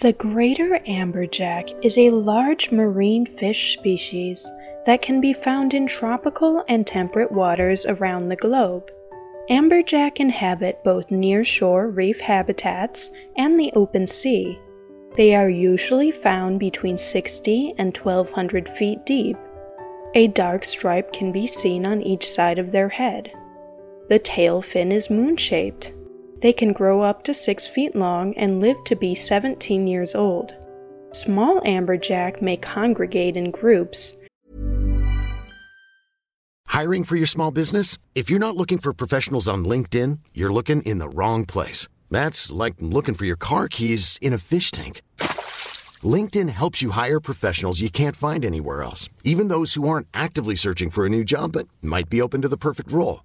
The greater amberjack is a large marine fish species that can be found in tropical and temperate waters around the globe. Amberjack inhabit both near-shore reef habitats and the open sea. They are usually found between 60 and 1200 feet deep. A dark stripe can be seen on each side of their head. The tail fin is moon-shaped. They can grow up to 6 feet long and live to be 17 years old. Small amberjack may congregate in groups Hiring for your small business? If you're not looking for professionals on LinkedIn, you're looking in the wrong place. That's like looking for your car keys in a fish tank. LinkedIn helps you hire professionals you can't find anywhere else, even those who aren't actively searching for a new job but might be open to the perfect role.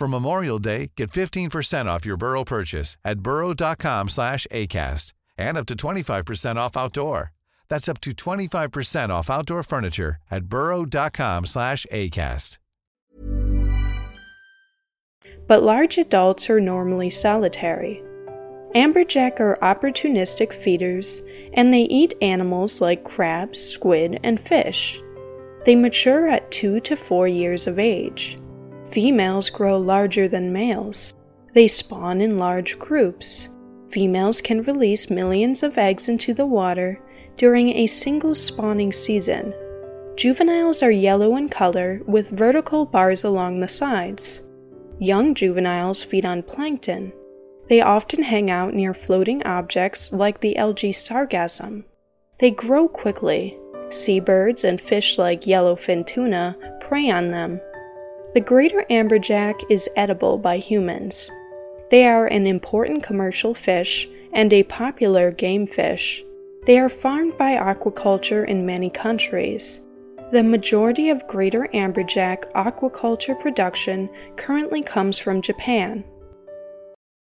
For Memorial Day, get 15% off your Burrow purchase at burrow.com slash ACAST and up to 25% off outdoor. That's up to 25% off outdoor furniture at burrow.com slash ACAST. but large adults are normally solitary. Amberjack are opportunistic feeders and they eat animals like crabs, squid, and fish. They mature at 2 to 4 years of age. Females grow larger than males. They spawn in large groups. Females can release millions of eggs into the water during a single spawning season. Juveniles are yellow in color with vertical bars along the sides. Young juveniles feed on plankton. They often hang out near floating objects like the algae sargassum. They grow quickly. Seabirds and fish like yellowfin tuna prey on them. The greater amberjack is edible by humans. They are an important commercial fish and a popular game fish. They are farmed by aquaculture in many countries. The majority of greater amberjack aquaculture production currently comes from Japan.